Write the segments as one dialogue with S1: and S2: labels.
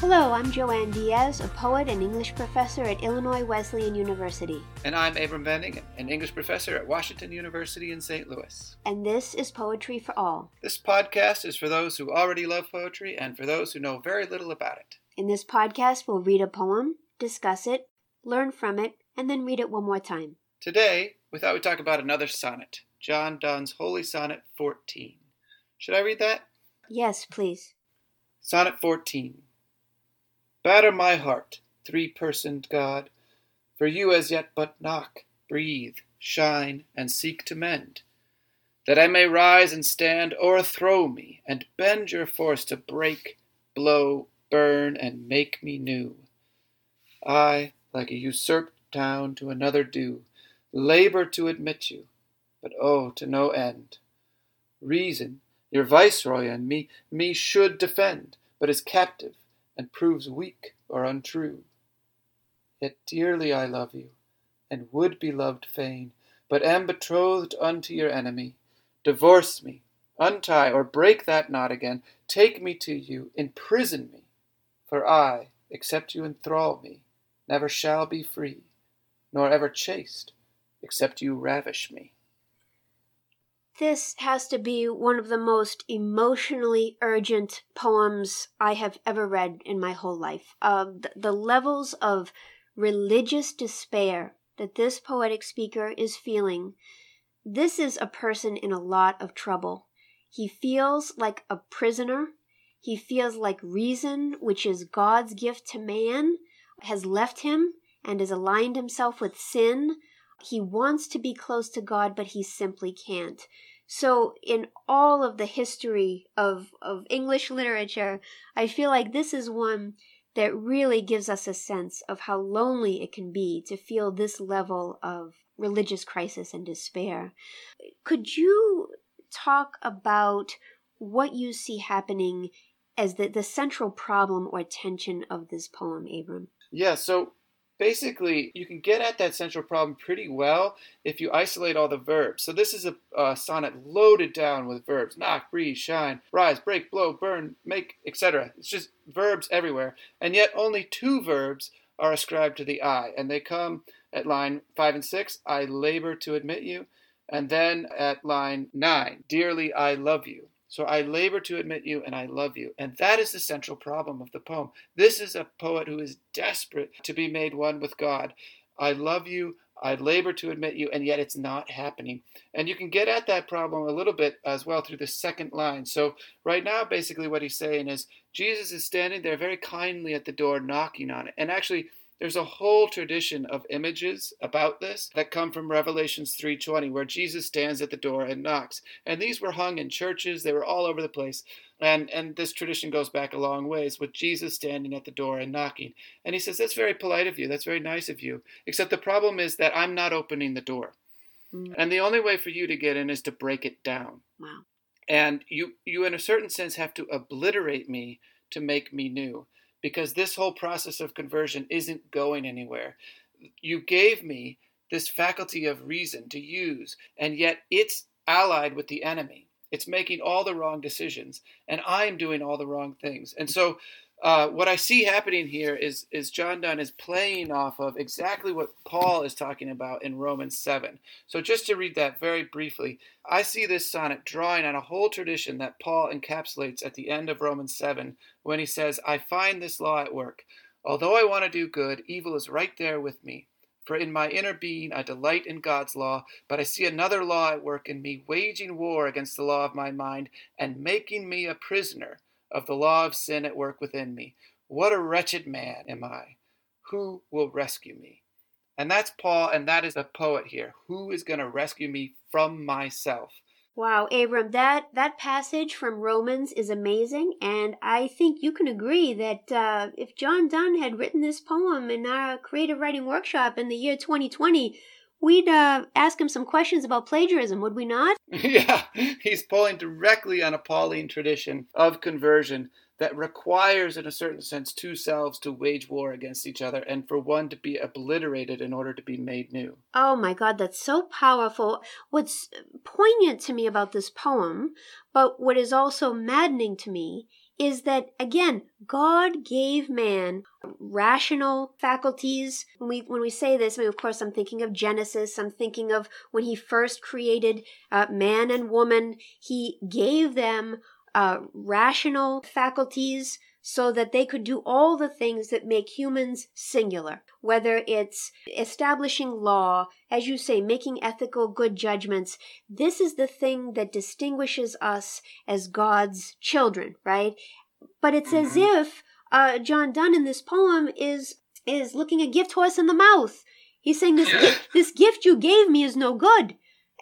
S1: Hello, I'm Joanne Diaz, a poet and English professor at Illinois Wesleyan University.
S2: And I'm Abram Van Engen, an English professor at Washington University in St. Louis.
S1: And this is Poetry for All.
S2: This podcast is for those who already love poetry and for those who know very little about it.
S1: In this podcast, we'll read a poem, discuss it, learn from it, and then read it one more time.
S2: Today, we thought we'd talk about another sonnet, John Donne's Holy Sonnet 14. Should I read that?
S1: Yes, please.
S2: Sonnet 14. Batter my heart, three personed God, for you as yet but knock, breathe, shine, and seek to mend, that I may rise and stand, o'erthrow me, and bend your force to break, blow, burn, and make me new. I, like a usurped town to another due, labor to admit you, but oh, to no end. Reason, your viceroy and me, me should defend, but is captive, and proves weak or untrue. Yet dearly I love you, and would be loved fain, but am betrothed unto your enemy. Divorce me, untie or break that knot again, take me to you, imprison me, for I, except you enthrall me, never shall be free, nor ever chaste, except you ravish me.
S1: This has to be one of the most emotionally urgent poems I have ever read in my whole life. Uh, the, the levels of religious despair that this poetic speaker is feeling. This is a person in a lot of trouble. He feels like a prisoner. He feels like reason, which is God's gift to man, has left him and has aligned himself with sin. He wants to be close to God, but he simply can't. So, in all of the history of, of English literature, I feel like this is one that really gives us a sense of how lonely it can be to feel this level of religious crisis and despair. Could you talk about what you see happening as the, the central problem or tension of this poem, Abram?
S2: Yeah, so basically you can get at that central problem pretty well if you isolate all the verbs. So this is a, a sonnet loaded down with verbs: knock, breathe, shine, rise, break, blow, burn, make, etc. It's just verbs everywhere, and yet only two verbs are ascribed to the I, and they come at line five and six. I labor to admit you, and then at line nine, dearly I love you. So I labor to admit you and I love you. And that is the central problem of the poem. This is a poet who is desperate to be made one with God. I love you. I labor to admit you, and yet it's not happening. And you can get at that problem a little bit as well through the second line. So, right now, basically, what he's saying is Jesus is standing there very kindly at the door, knocking on it. And actually, there's a whole tradition of images about this that come from Revelations 3:20 where Jesus stands at the door and knocks. And these were hung in churches, they were all over the place. And and this tradition goes back a long ways with Jesus standing at the door and knocking. And he says that's very polite of you. That's very nice of you. Except the problem is that I'm not opening the door. Mm. And the only way for you to get in is to break it down.
S1: Wow.
S2: And you you in a certain sense have to obliterate me to make me new because this whole process of conversion isn't going anywhere. You gave me this faculty of reason to use, and yet it's allied with the enemy. It's making all the wrong decisions, and I'm doing all the wrong things. And so uh, what I see happening here is is John Donne is playing off of exactly what Paul is talking about in Romans 7. So just to read that very briefly, I see this sonnet drawing on a whole tradition that Paul encapsulates at the end of Romans 7 when he says, I find this law at work. Although I want to do good, evil is right there with me. For in my inner being I delight in God's law, but I see another law at work in me, waging war against the law of my mind and making me a prisoner of the law of sin at work within me. What a wretched man am I! Who will rescue me? And that's Paul, and that is a poet here. Who is going to rescue me from myself?
S1: Wow, Abram, that, that passage from Romans is amazing, and I think you can agree that uh, if John Donne had written this poem in our creative writing workshop in the year 2020, we'd uh, ask him some questions about plagiarism, would we not?
S2: yeah, he's pulling directly on a Pauline tradition of conversion that requires, in a certain sense, two selves to wage war against each other and for one to be obliterated in order to be made new.
S1: Oh my God, that's so powerful. What's poignant to me about this poem, but what is also maddening to me, is that again, God gave man rational faculties. When we when we say this, I mean, of course, I'm thinking of Genesis. I'm thinking of when He first created uh, man and woman. He gave them uh, rational faculties so that they could do all the things that make humans singular, whether it's establishing law, as you say, making ethical good judgments. This is the thing that distinguishes us as God's children, right? But it's mm-hmm. as if uh, John Donne in this poem is is looking a gift horse in the mouth. He's saying this this gift you gave me is no good.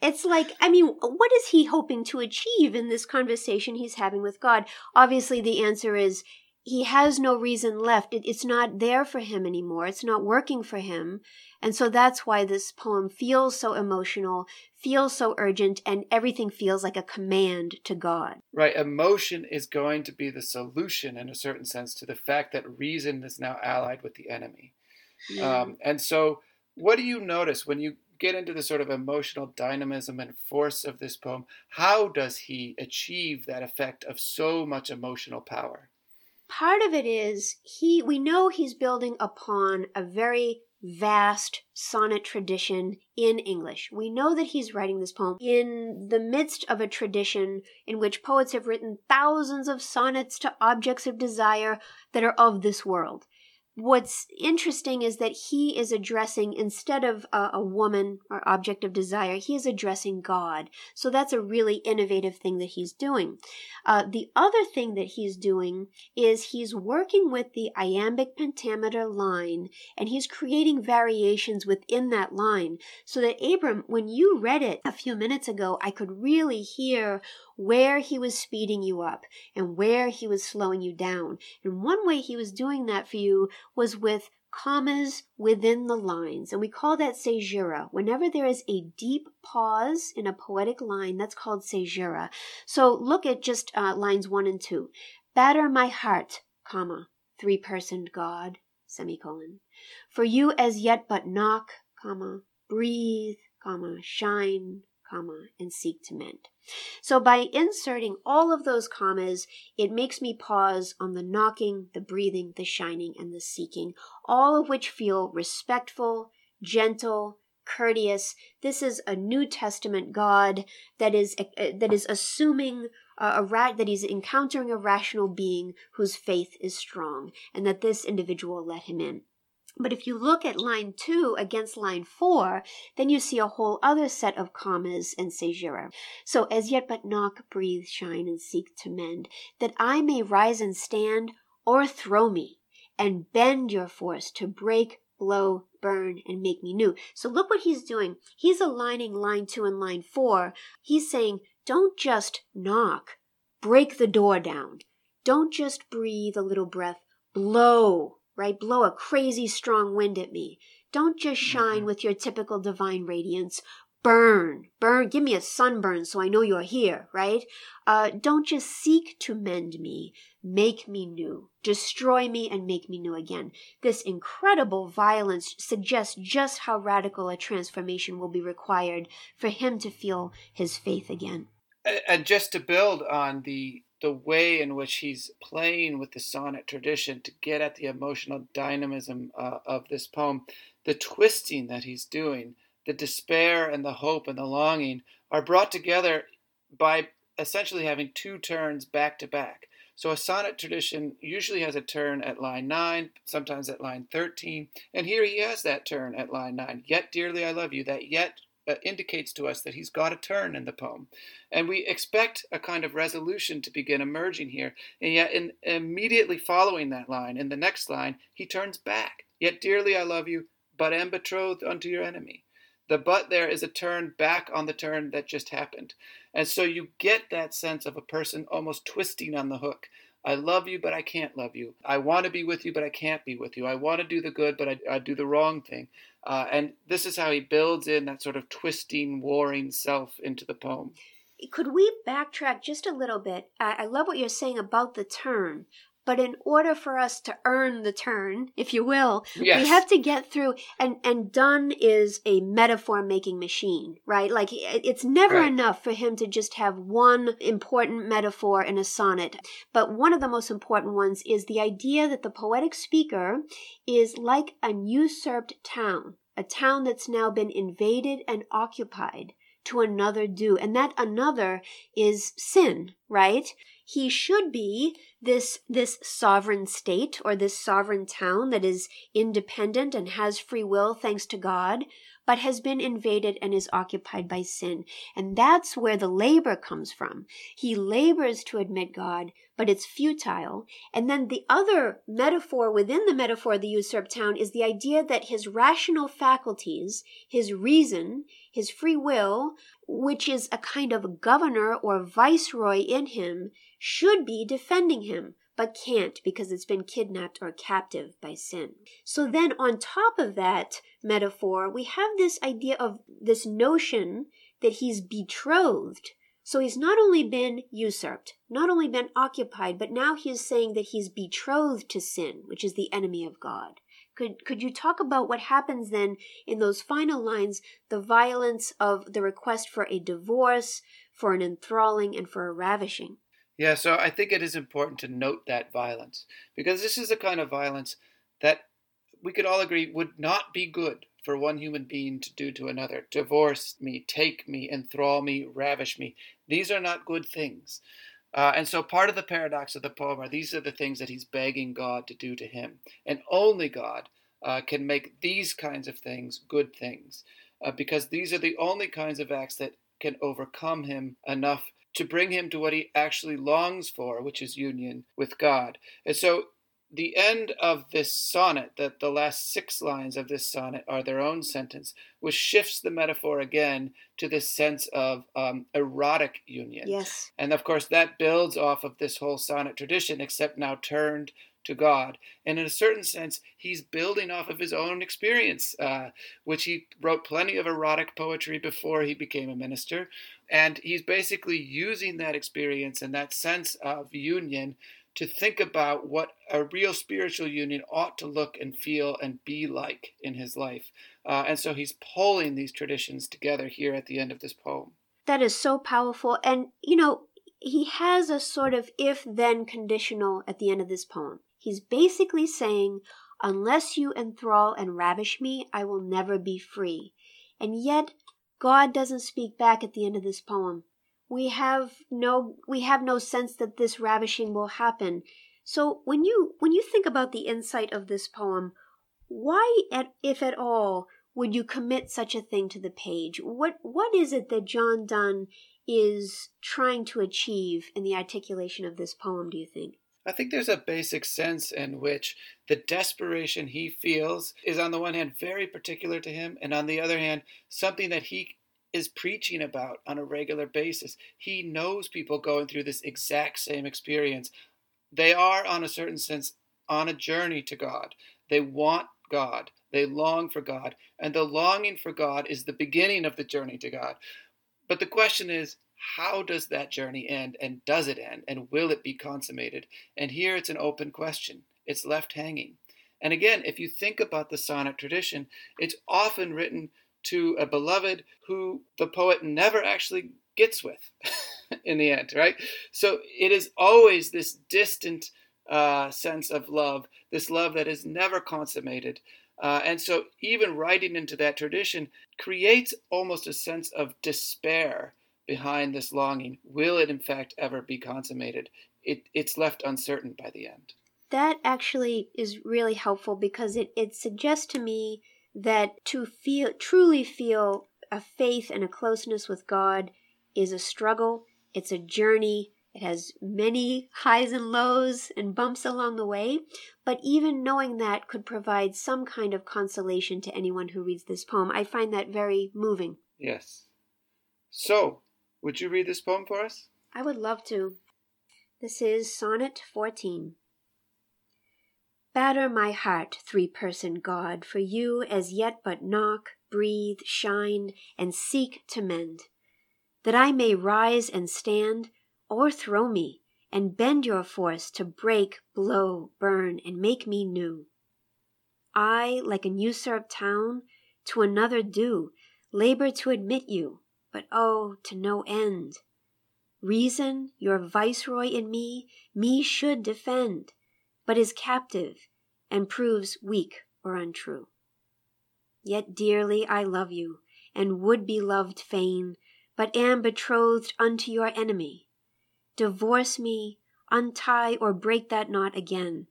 S1: It's like, I mean, what is he hoping to achieve in this conversation he's having with God? Obviously, the answer is he has no reason left. It, it's not there for him anymore. It's not working for him. And so that's why this poem feels so emotional, feels so urgent, and everything feels like a command to God.
S2: Right. Emotion is going to be the solution, in a certain sense, to the fact that reason is now allied with the enemy. Yeah. Um, and so, what do you notice when you get into the sort of emotional dynamism and force of this poem? How does he achieve that effect of so much emotional power?
S1: Part of it is he we know he's building upon a very vast sonnet tradition in English. We know that he's writing this poem in the midst of a tradition in which poets have written thousands of sonnets to objects of desire that are of this world what's interesting is that he is addressing instead of a, a, woman or object of desire he is addressing god. So that's a really innovative thing that he's doing. Uh, the other thing that he's doing is he's working with the iambic pentameter line and he's creating variations within that line. So that abram when you read it a few minutes ago i could really hear where he was speeding you up and where he was slowing you down. And one way he was doing that for you was with commas within the lines, and we call that caesura. Whenever there is a deep pause in a poetic line, that's called caesura. So look at just uh, lines one and two. Batter my heart, comma, three-personed God, semicolon. For you as yet but knock, comma, breathe, comma, shine, comma, and seek to mend. So by inserting all of those commas, it makes me pause on the knocking, the breathing, the shining, and the seeking, all of which feel respectful, gentle, courteous. This is a New Testament God that is uh, that is assuming uh, a rat that he's encountering a rational being whose faith is strong, and that this individual let him in. But if you look at line two against line four, then you see a whole other set of commas and caesura. So as yet but knock, breathe, shine, and seek to mend, that I may rise and stand, or throw me, and bend your force to break, blow, burn, and make me new. So look what he's doing. He's aligning line two and line four. He's saying, don't just knock, break the door down. Don't just breathe a little breath, blow right? Blow a crazy strong wind at me. Don't just shine mm-hmm. with your typical divine radiance. Burn, burn, give me a sunburn so I know you're here, right? Uh, don't just seek to mend me, make me new, destroy me and make me new again. This incredible violence suggests just how radical a transformation will be required for him to feel his faith again.
S2: And just to build on the the way in which he's playing with the sonnet tradition to get at the emotional dynamism uh, of this poem, the twisting that he's doing, the despair and the hope and the longing are brought together by essentially having two turns back to back. So a sonnet tradition usually has a turn at line 9, sometimes at line 13, and here he has that turn at line 9. Yet dearly I love you. That yet uh, indicates to us that he's got a turn in the poem. And we expect a kind of resolution to begin emerging here. And yet, in, immediately following that line, in the next line, he turns back. Yet dearly I love you, but am betrothed unto your enemy. The but there is a turn back on the turn that just happened. And so you get that sense of a person almost twisting on the hook. I love you, but I can't love you. I want to be with you, but I can't be with you. I want to do the good, but I, I do the wrong thing. Uh, and this is how he builds in that sort of twisting, warring self into the poem.
S1: Could we backtrack just a little bit? I, I love what you're saying about the turn. But in order for us to earn the turn, if you will,
S2: Yes.
S1: we have to get through. And and Donne is a metaphor making machine, right? Like it's never
S2: Right.
S1: enough for him to just have one important metaphor in a sonnet. But one of the most important ones is the idea that the poetic speaker is like an usurped town, a town that's now been invaded and occupied to another due And that another is sin, right? He should be this this sovereign state or this sovereign town that is independent and has free will thanks to God, but has been invaded and is occupied by sin. And that's where the labor comes from. He labors to admit God, but it's futile. And then the other metaphor within the metaphor of the usurped town is the idea that his rational faculties, his reason, his free will, which is a kind of governor or viceroy in him, should be defending him, but can't because it's been kidnapped or captive by sin. So then, on top of that metaphor, we have this idea of this notion that he's betrothed. So he's not only been usurped, not only been occupied, but now he's saying that he's betrothed to sin, which is the enemy of God. Could could you talk about what happens then in those final lines, the violence of the request for a divorce, for an enthralling, and for a ravishing?
S2: Yeah, so I think it is important to note that violence because this is a kind of violence that we could all agree would not be good for one human being to do to another. Divorce me, take me, enthrall me, ravish me. These are not good things. Uh, and so part of the paradox of the poem are these are the things that he's begging God to do to him. And only God uh, can make these kinds of things good things uh, because these are the only kinds of acts that can overcome him enough to bring him to what he actually longs for, which is union with God. And so the end of this sonnet, that the last six lines of this sonnet are their own sentence, which shifts the metaphor again to this sense of um, erotic union.
S1: Yes.
S2: And of course, that builds off of this whole sonnet tradition, except now turned to God. And in a certain sense, he's building off of his own experience, uh, which he wrote plenty of erotic poetry before he became a minister. And he's basically using that experience and that sense of union to think about what a real spiritual union ought to look and feel and be like in his life. Uh, and so he's pulling these traditions together here at the end of this poem.
S1: That is so powerful. And, you know, he has a sort of if then conditional at the end of this poem. He's basically saying, unless you enthrall and ravish me, I will never be free. And yet, God doesn't speak back at the end of this poem. We have no we have no sense that this ravishing will happen. So when you when you think about the insight of this poem, why at, if at all would you commit such a thing to the page? What what is it that John Donne is trying to achieve in the articulation of this poem, do you think?
S2: I think there's a basic sense in which the desperation he feels is, on the one hand, very particular to him, and on the other hand, something that he is preaching about on a regular basis. He knows people going through this exact same experience. They are, on a certain sense, on a journey to God. They want God, they long for God, and the longing for God is the beginning of the journey to God. But the question is, how does that journey end and does it end and will it be consummated? And here it's an open question. It's left hanging. And again if you think about the sonnet tradition it's often written to a beloved who the poet never actually gets with in the end right? So it is always this distant uh, sense of love this love that is never consummated. Uh, and so even writing into that tradition creates almost a sense of despair behind this longing. Will it, in fact, ever be consummated? It, it's left uncertain by the end.
S1: That actually is really helpful because it, it suggests to me that to feel truly feel a faith and a closeness with God is a struggle, it's a journey, it has many highs and lows and bumps along the way, but even knowing that could provide some kind of consolation to anyone who reads this poem. I find that very moving.
S2: Yes. So, would you read this poem for us?
S1: I would love to. This is Sonnet 14. Batter my heart, three person God, for you as yet but knock, breathe, shine, and seek to mend, that I may rise and stand, o'erthrow me, and bend your force to break, blow, burn, and make me new. I, like an usurped town, to another due labor to admit you, but oh, to no end. Reason, your viceroy in me, me should defend, but is captive and proves weak or untrue. Yet dearly I love you, and would be loved fain, but am betrothed unto your enemy. Divorce me, untie or break that knot again.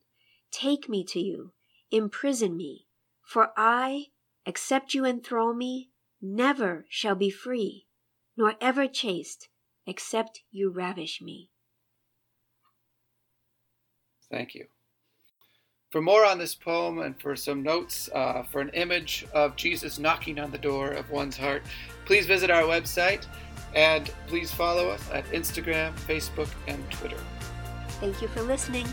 S1: Take me to you, imprison me, for I, except you enthrall me, never shall be free, nor ever chaste, except you ravish me.
S2: Thank you. For more on this poem and for some notes uh, for an image of Jesus knocking on the door of one's heart, please visit our website and please follow us at Instagram, Facebook, and Twitter.
S1: Thank you for listening.